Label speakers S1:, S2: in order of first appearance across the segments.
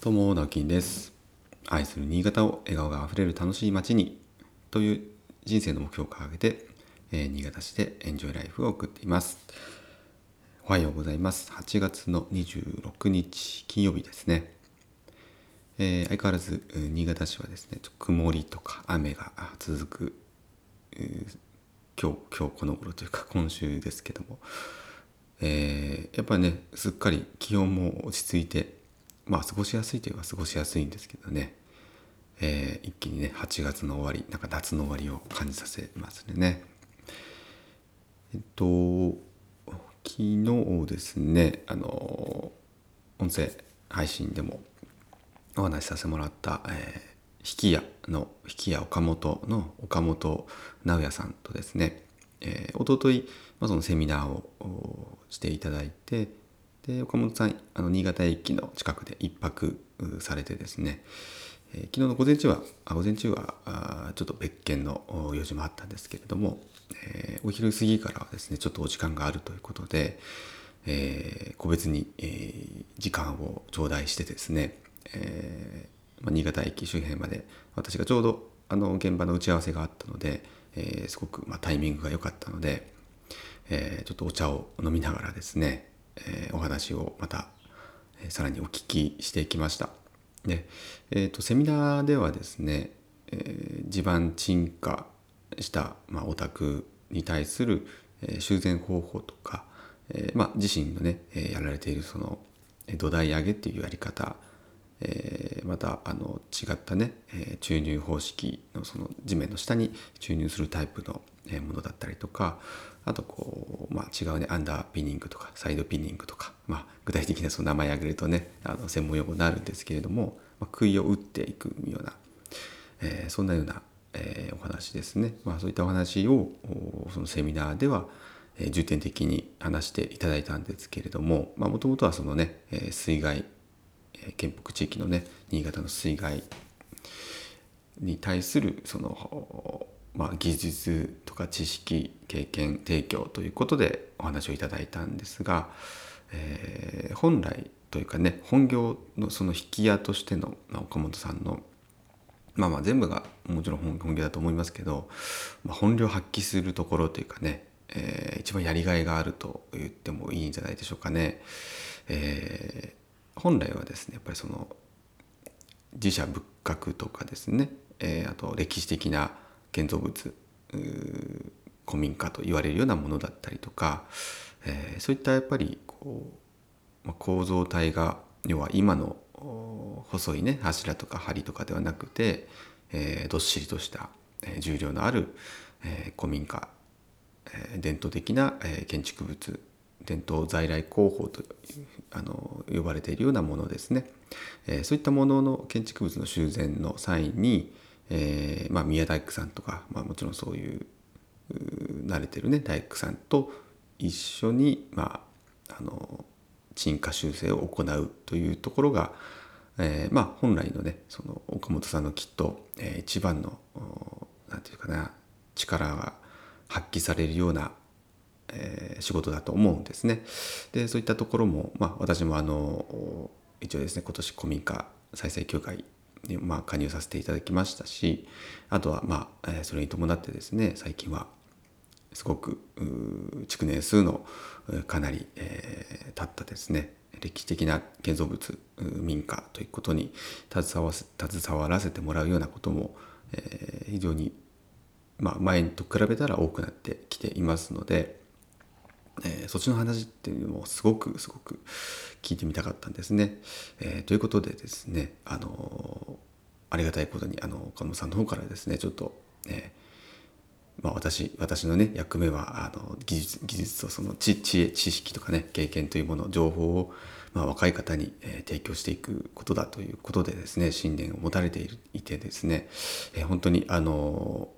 S1: どうも、直樹です。愛する新潟を笑顔があふれる楽しい街にという人生の目標を掲げて、えー新潟市でエンジョイライフを送っています。おはようございます。8月の26日金曜日ですね。えー相変わらず新潟市はですね、曇りとか雨が続く、今日、今日この頃というか今週ですけども、えーやっぱりねすっかり気温も落ち着いてまあ過ごしやすいといえば過ごしやすいんですけどね、えー一気にね8月の終わりなんか夏の終わりを感じさせますね。えっと昨日ですねあの音声配信でもお話しさせてもらった、えー引き屋の引き屋岡本の岡本直也さんとですね、えー、一昨日まあそのセミナーをしていただいてで岡本さんあの新潟駅の近くで一泊されてですね、えー昨日の午前中は午前中はあちょっと別件の用事もあったんですけれども、えーお昼過ぎからはですねちょっとお時間があるということで、えー個別に、えー時間を頂戴してですね、えーまあ、新潟駅周辺まで私がちょうどあの現場の打ち合わせがあったので、えーすごく、まあ、タイミングが良かったので、えーちょっとお茶を飲みながらですね、えーお話をまた、えーさらにお聞きしていきました。で、えー、とセミナーではですね、えー地盤沈下した、まあ、お宅に対する、えー修繕方法とか、えーまあ、自身のね、えーやられているそのえ土台上げっていうやり方、えーまたあの違ったね、えー注入方式のその地面の下に注入するタイプのえものだったりとかあとこう、まあ、違うねアンダーピニングとかサイドピニングとか、まあ、具体的なその名前挙げるとねあの専門用語になるんですけれども、まあ、杭を打っていくような、えーそんなような、えーお話ですね、まあ、そういったお話をそのセミナーでは、えー重点的に話していただいたんですけれどももともとはそのね、えー水害えー県北地域のね新潟の水害に対するその、まあ、技術とか知識経験提供ということでお話をいただいたんですが、えー本来というかね本業のその引き屋としての、ま、岡本さんのまあまあ全部がもちろん本業だと思いますけど、まあ、本領発揮するところというかね、えー一番やりがいがあると言ってもいいんじゃないでしょうかね。えー本来はですねやっぱりその自社仏閣とかですね、えーあと歴史的な建造物古民家と言われるようなものだったりとか、えーそういったやっぱりこう、まあ、構造体が要は今の細いね柱とか梁とかではなくて、えーどっしりとした、えー重量のある、えー古民家、えー伝統的な、えー建築物伝統在来工法とあの呼ばれているようなものですね、えーそういったものの建築物の修繕の際に、えーまあ、宮大工さんとか、まあ、もちろんそういう慣れてるね大工さんと一緒に、まあ、あの沈下修正を行うというところが、えーまあ、本来のねその岡本さんのきっと、えー一番のおなんていうかな力が発揮されるようなえー仕事だと思うんですね。でそういったところも、まあ、私もあの一応ですね今年古民家再生協会、まあ、加入させていただきましたしあとは、まあえそれに伴ってですね最近はすごく築年数のかなり、えー経ったですね歴史的な建造物民家ということに携わ携わらせてもらうようなことも、えー非常にまあ、前と比べたら多くなってきていますので、えーそっちの話っていうのもすごくすごく聞いてみたかったんですね。えーということでですね、あのーありがたいことにあの岡本さんの方からですねちょっと、えーまあ、私私のね役目はあの技術技術とその知知恵知識とかね経験というもの情報を、まあ、若い方に、えー提供していくことだということでですね信念を持たれているいてですね、えー本当にあの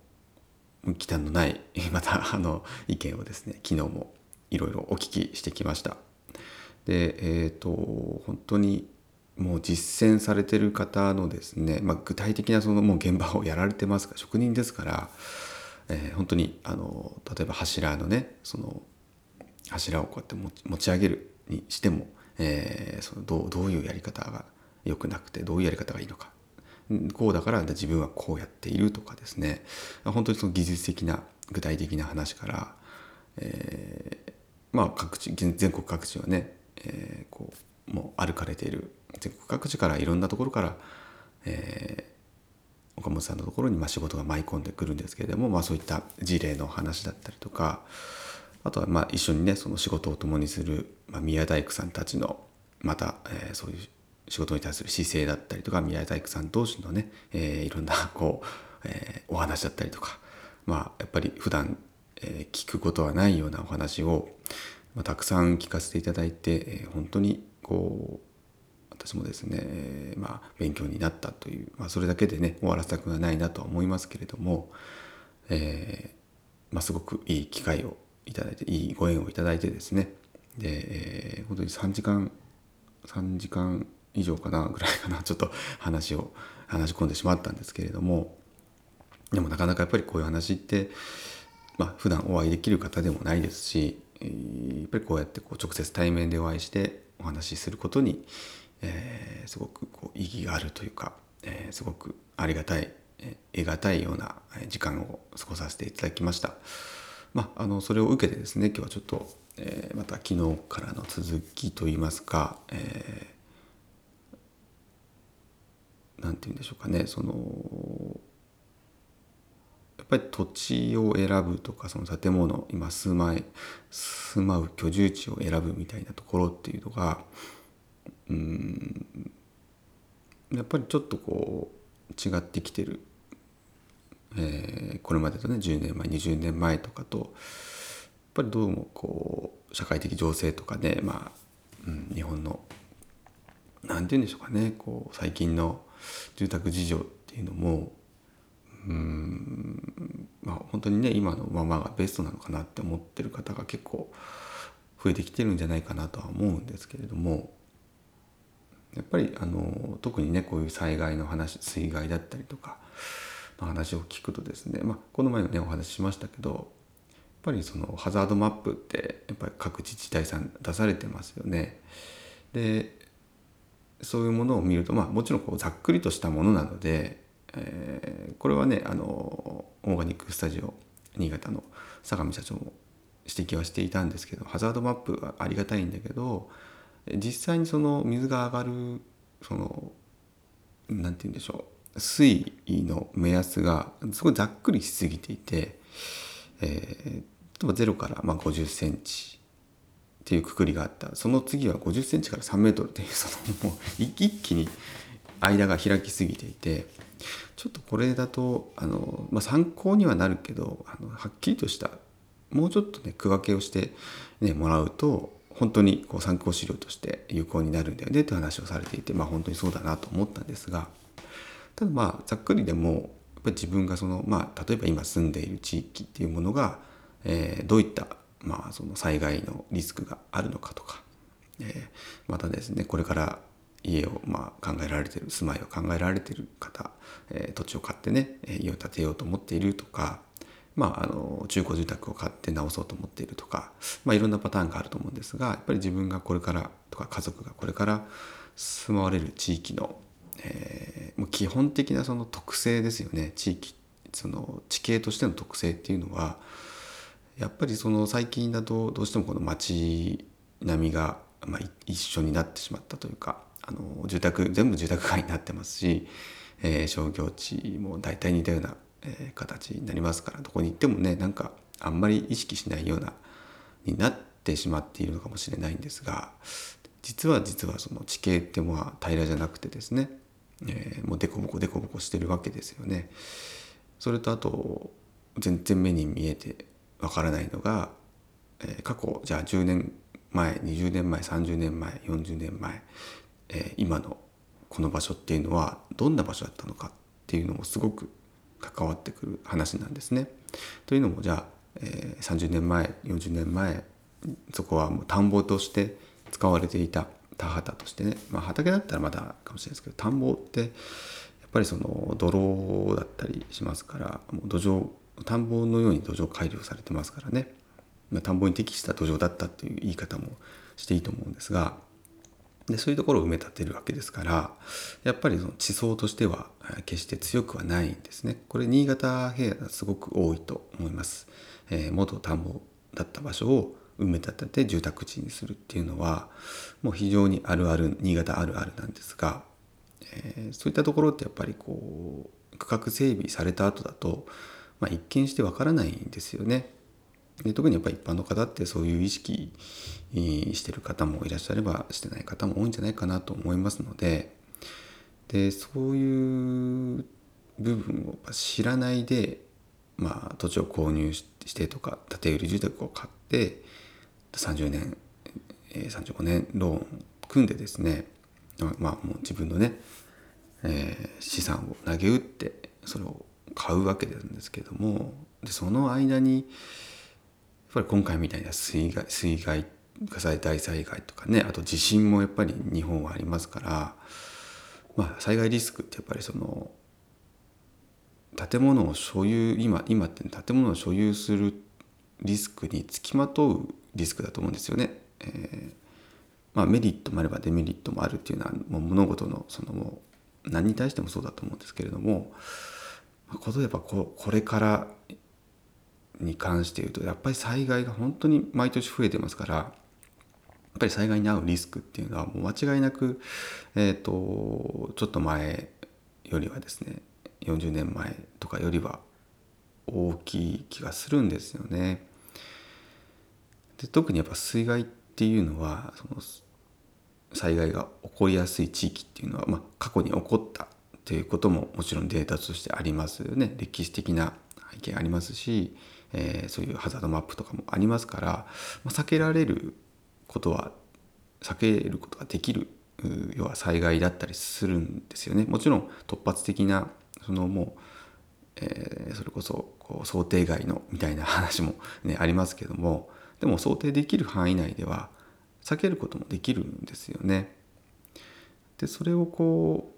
S1: 忌憚のない またあの意見をですね昨日もいろいろお聞きしてきました。でえっ、と本当にもう実践されてる方のですね、まあ、具体的なそのもう現場をやられてますから職人ですから、えー本当にあの例えば柱のねその柱をこうやって持ち持ち上げるにしても、えーそのどうどういうやり方が良くなくてどういうやり方がいいのかこうだから自分はこうやっているとかですね本当にその技術的な具体的な話から、えー、まあ各地全国各地はね、えー、こうもう歩かれている全国各地からいろんなところから、えー、岡本さんのところにまあ仕事が舞い込んでくるんですけれども、まあ、そういった事例の話だったりとかあとはまあ一緒にねその仕事を共にする、まあ、宮大工さんたちのまた、えー、そういう仕事に対する姿勢だったりとか宮大工さん同士のね、えー、いろんなこう、えー、お話だったりとかまあやっぱり普段、聞くことはないようなお話を、たくさん聞かせていただいて、本当にこう私もですね、まあ、勉強になったという、まあ、それだけでね終わらせたくはないなとは思いますけれども、え、まあ、すごくいい機会をいただいていいご縁をいただいてですねで、えー、本当に3時間3時間以上かなぐらいかな ちょっと話を話し込んでしまったんですけれどもでもなかなかやっぱりこういう話ってまあ普段お会いできる方でもないですしやっぱりこうやってこう直接対面でお会いしてお話しすることに、えー、すごくこう意義があるというか、えー、すごくありがたい、えー、得難いような時間を過ごさせていただきました。まあ、あのそれを受けてですね今日はちょっと、えー、また昨日からの続きといいますか、えー、て言うんでしょうかねそのぱり土地を選ぶとかその建物今住まい住まう居住地を選ぶみたいなところっていうのがうんやっぱりちょっとこう違ってきてる。えー、これまでとね10年前20年前とかとやっぱりどうもこう社会的情勢とかねまあ、うん、日本の何て言うんでしょうかねこう最近の住宅事情っていうのもうんまあ本当にね今のままがベストなのかなって思ってる方が結構増えてきてるんじゃないかなとは思うんですけれどもやっぱりあの特にねこういう災害の話水害だったりとかの話を聞くとですね、まあ、この前もねお話ししましたけどやっぱりそのハザードマップってやっぱり各自治体さん出されてますよね。でそういうものを見ると、まあ、もちろんこうざっくりとしたものなので、えー、これはねあのオーガニックスタジオ新潟の相模社長も指摘はしていたんですけどハザードマップはありがたいんだけど実際にその水が上がるその何て言うんでしょう水位の目安がすごいざっくりしすぎていて、えー、例えば0からま50センチっていうくくりがあった。その次は50センチから3メートルっていうそのもう一気に間が開きすぎていてちょっとこれだとあの、まあ、参考にはなるけどあのはっきりとしたもうちょっとね区分けをして、ね、もらうと本当にこう参考資料として有効になるんだよねという話をされていてまあ本当にそうだなと思ったんですがただまあざっくりでもやっぱり自分がそのまあ例えば今住んでいる地域っていうものが、えー、どういったまあその災害のリスクがあるのかとか、えー、またですねこれから家をまあ考えられてる住まいを考えられてる方、え、土地を買ってね家を建てようと思っているとか、まあ、あの中古住宅を買って直そうと思っているとか、まあ、いろんなパターンがあると思うんですがやっぱり自分がこれからとか家族がこれから住まわれる地域のえー、もう基本的なその特性ですよね。地域その地形としての特性っていうのはやっぱりその最近だとどうしてもこの街並みが、まあ、一緒になってしまったというかあの住宅全部住宅街になってますし、えー、商業地も大体似たような、えー、形になりますからどこに行ってもねなんかあんまり意識しないようなになってしまっているのかもしれないんですが実は実はその地形ってまあ平らじゃなくてですねえー、もうデコボコデコボコしてるわけですよね。それとあと全然目に見えてわからないのが、えー、過去じゃあ10年前20年前30年前40年前、えー、今のこの場所っていうのはどんな場所だったのかっていうのもすごく関わってくる話なんですね。というのもじゃあ、えー、30年前40年前そこはもう田んぼとして使われていた田畑としてね、まあ、畑だったらまだかもしれないですけど田んぼってやっぱりその泥だったりしますからもう土壌田んぼのように土壌改良されてますからね、まあ、田んぼに適した土壌だったっていう言い方もしていいと思うんですがでそういうところを埋め立てるわけですからやっぱりその地層としては決して強くはないんですねこれ新潟平野はすごく多いと思います、えー、元田んぼだった場所を埋め立てて住宅地にするっていうのはもう非常にあるある新潟あるあるなんですが、えー、そういったところってやっぱりこう区画整備された後だと、まあ、一見してわからないんですよね。で特にやっぱり一般の方ってそういう意識してる方もいらっしゃればしてない方も多いんじゃないかなと思いますのででそういう部分を知らないで、まあ、土地を購入してとか建て売り住宅を買って30年35年ローン組んでですねまあもう自分のね、えー、資産を投げ打ってそれを買うわけなんですけどもでその間にっぱり今回みたいな水害水害火災大災害とかねあと地震もやっぱり日本はありますから、まあ、災害リスクってやっぱりその建物を所有今今って建物を所有するリスクにつきまとうリスクだと思うんですよね。えー、まあ、メリットもあればデメリットもあるっていうのはもう物事のそのもう何に対してもそうだと思うんですけれども例えばここれからに関して言うとやっぱり災害が本当に毎年増えてますからやっぱり災害に遭うリスクっていうのはもう間違いなく、えーと、ちょっと前よりはですね40年前とかよりは大きい気がするんですよね。で特にやっぱ水害っていうのはその災害が起こりやすい地域っていうのは、まあ、過去に起こったということももちろんデータとしてありますよね歴史的な背景ありますし、えー、そういうハザードマップとかもありますから、まあ、避けられることは避けることができる要は災害だったりするんですよね。もちろん突発的なそのもう、えー、それこそこう想定外のみたいな話も、ね、ありますけどもでも想定できる範囲内では避けることもできるんですよね。でそれをこ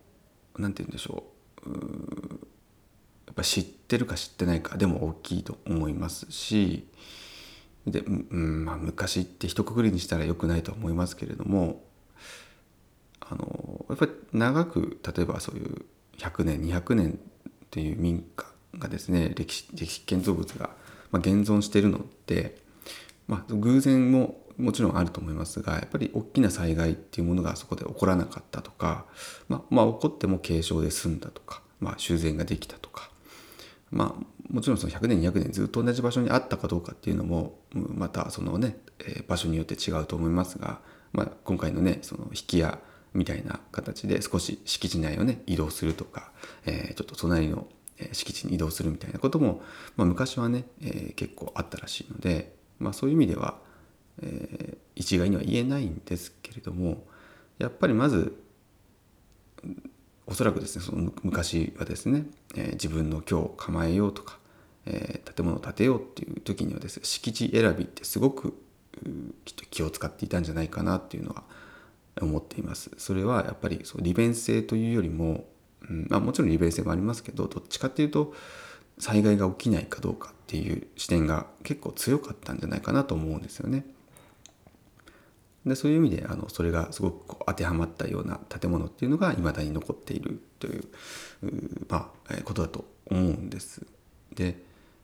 S1: う何て言うんでしょうやっぱ知ってるか知ってないかでも大きいと思いますしで、うんまあ、昔って一括りにしたらよくないと思いますけれどもあのやっぱり長く例えばそういう100年200年っていう民家がですね歴史歴史建造物が、ま、現存してるのって、まあ、偶然ももちろんあると思いますがやっぱり大きな災害っていうものがそこで起こらなかったとか、まあ、まあ起こっても軽症で済んだとか、まあ、修繕ができたとかまあもちろんその100年200年ずっと同じ場所にあったかどうかっていうのもまたそのね、え場所によって違うと思いますが、まあ、今回のねその引き屋みたいな形で少し敷地内をね移動するとか、えー、ちょっと隣の敷地に移動するみたいなことも、まあ、昔はね、えー、結構あったらしいので、まあ、そういう意味では、えー、一概には言えないんですけれどもやっぱりまずおそらくですねその昔はですね、えー、自分の今日構えようとか、えー、建物を建てようっていう時にはですね敷地選びってすごくきっと気を使っていたんじゃないかなっていうのは思っています。それはやっぱりそう利便性というよりも、うんまあ、もちろん利便性もありますけどどっちかっていうと災害が起きないかどうかっていう視点が結構強かったんじゃないかなと思うんですよね。でそういう意味であのそれがすごくこう当てはまったような建物っていうのがいまだに残っているというまあ、ことだと思うんです。でやっ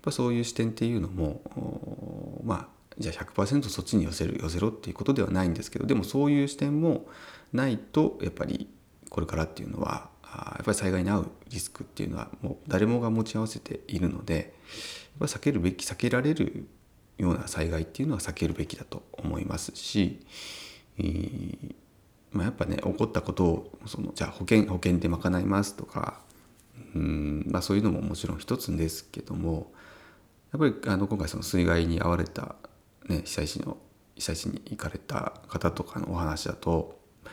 S1: ぱそういう視点っていうのもまあじゃあ100%そっちに寄せる寄せろっていうことではないんですけどでもそういう視点もないとやっぱりこれからっていうのはやっぱり災害に遭うリスクっていうのはもう誰もが持ち合わせているのでやっぱ避けるべき避けられるような災害っていうのは避けるべきだと思いますし、えー、まあ、やっぱね起こったことをそのじゃあ保険保険で賄いますとかうん、まあ、そういうのももちろん一つですけどもやっぱりあの今回その水害に遭われた、ね、被災地の被災地に行かれた方とかのお話だとやっ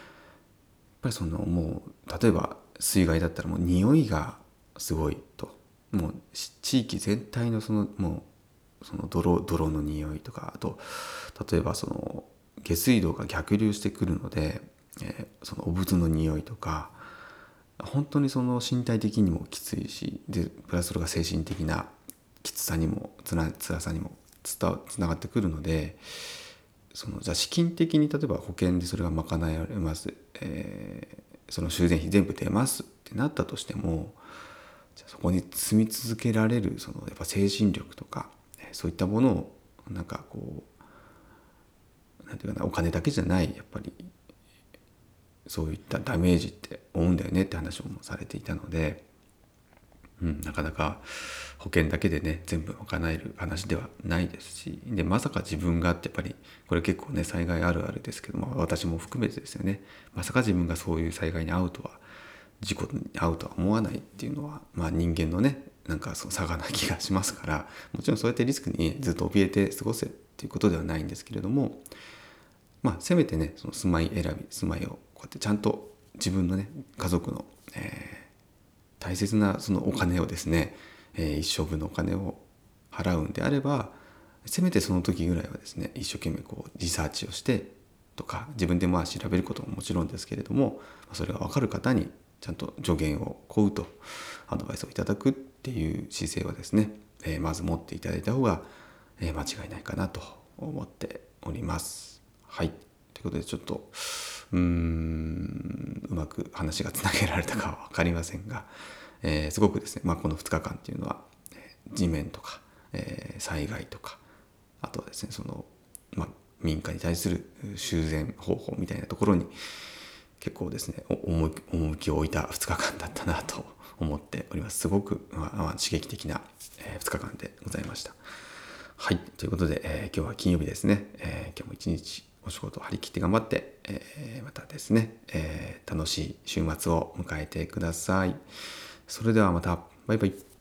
S1: ぱりそのもう例えば水害だったらもう匂いがすごいと。もう地域全体のそのもうその泥泥の匂いとかあと例えばその下水道が逆流してくるので、えー、そのお仏の匂いとか本当にその身体的にもきついしでプラスそれが精神的なきつさにもつら辛さにもつたつながってくるのでそのじゃあ資金的に例えば保険でそれが賄えられます、えー、その修繕費全部出ますってなったとしてもそこに住み続けられるそのやっぱ精神力とかそういったものをなんかこうなんていうかなお金だけじゃないやっぱりそういったダメージって負うんだよねって話をされていたので、うん、なかなか保険だけでね全部賄える話ではないですしでまさか自分がってやっぱりこれ結構ね災害あるあるですけども私も含めてですよねまさか自分がそういう災害に遭うとは事故に遭うとは思わないっていうのは、まあ、人間のねなんかその差がない気がしますからもちろんそうやってリスクにずっと怯えて過ごせっていうことではないんですけれどもまあせめてねその住まい選び住まいをこうやってちゃんと自分のね家族の、えー、大切なそのお金をですねえー、一生分のお金を払うんであればせめてその時ぐらいはですね一生懸命こうリサーチをしてとか自分でまあ調べることももちろんですけれどもそれが分かる方にちゃんと助言を請うとアドバイスをいただくっていう姿勢はですね、えー、まず持っていただいた方が、えー、間違いないかなと思っております。はいということでちょっとうーんうまく話がつなげられたかは分かりませんがえー、すごくですね、まあ、この2日間っていうのは、地面とか、え、災害とかあとはですねその、まあ、民家に対する修繕方法みたいなところに結構ですね趣を置いた2日間だったなと 思っておりますすごく、まあ、刺激的な、え2日間でございましたはいということで、え今日は金曜日ですね、え今日も一日お仕事を張り切って頑張って、えまたですね、え楽しい週末を迎えてください。それではまた。バイバイ。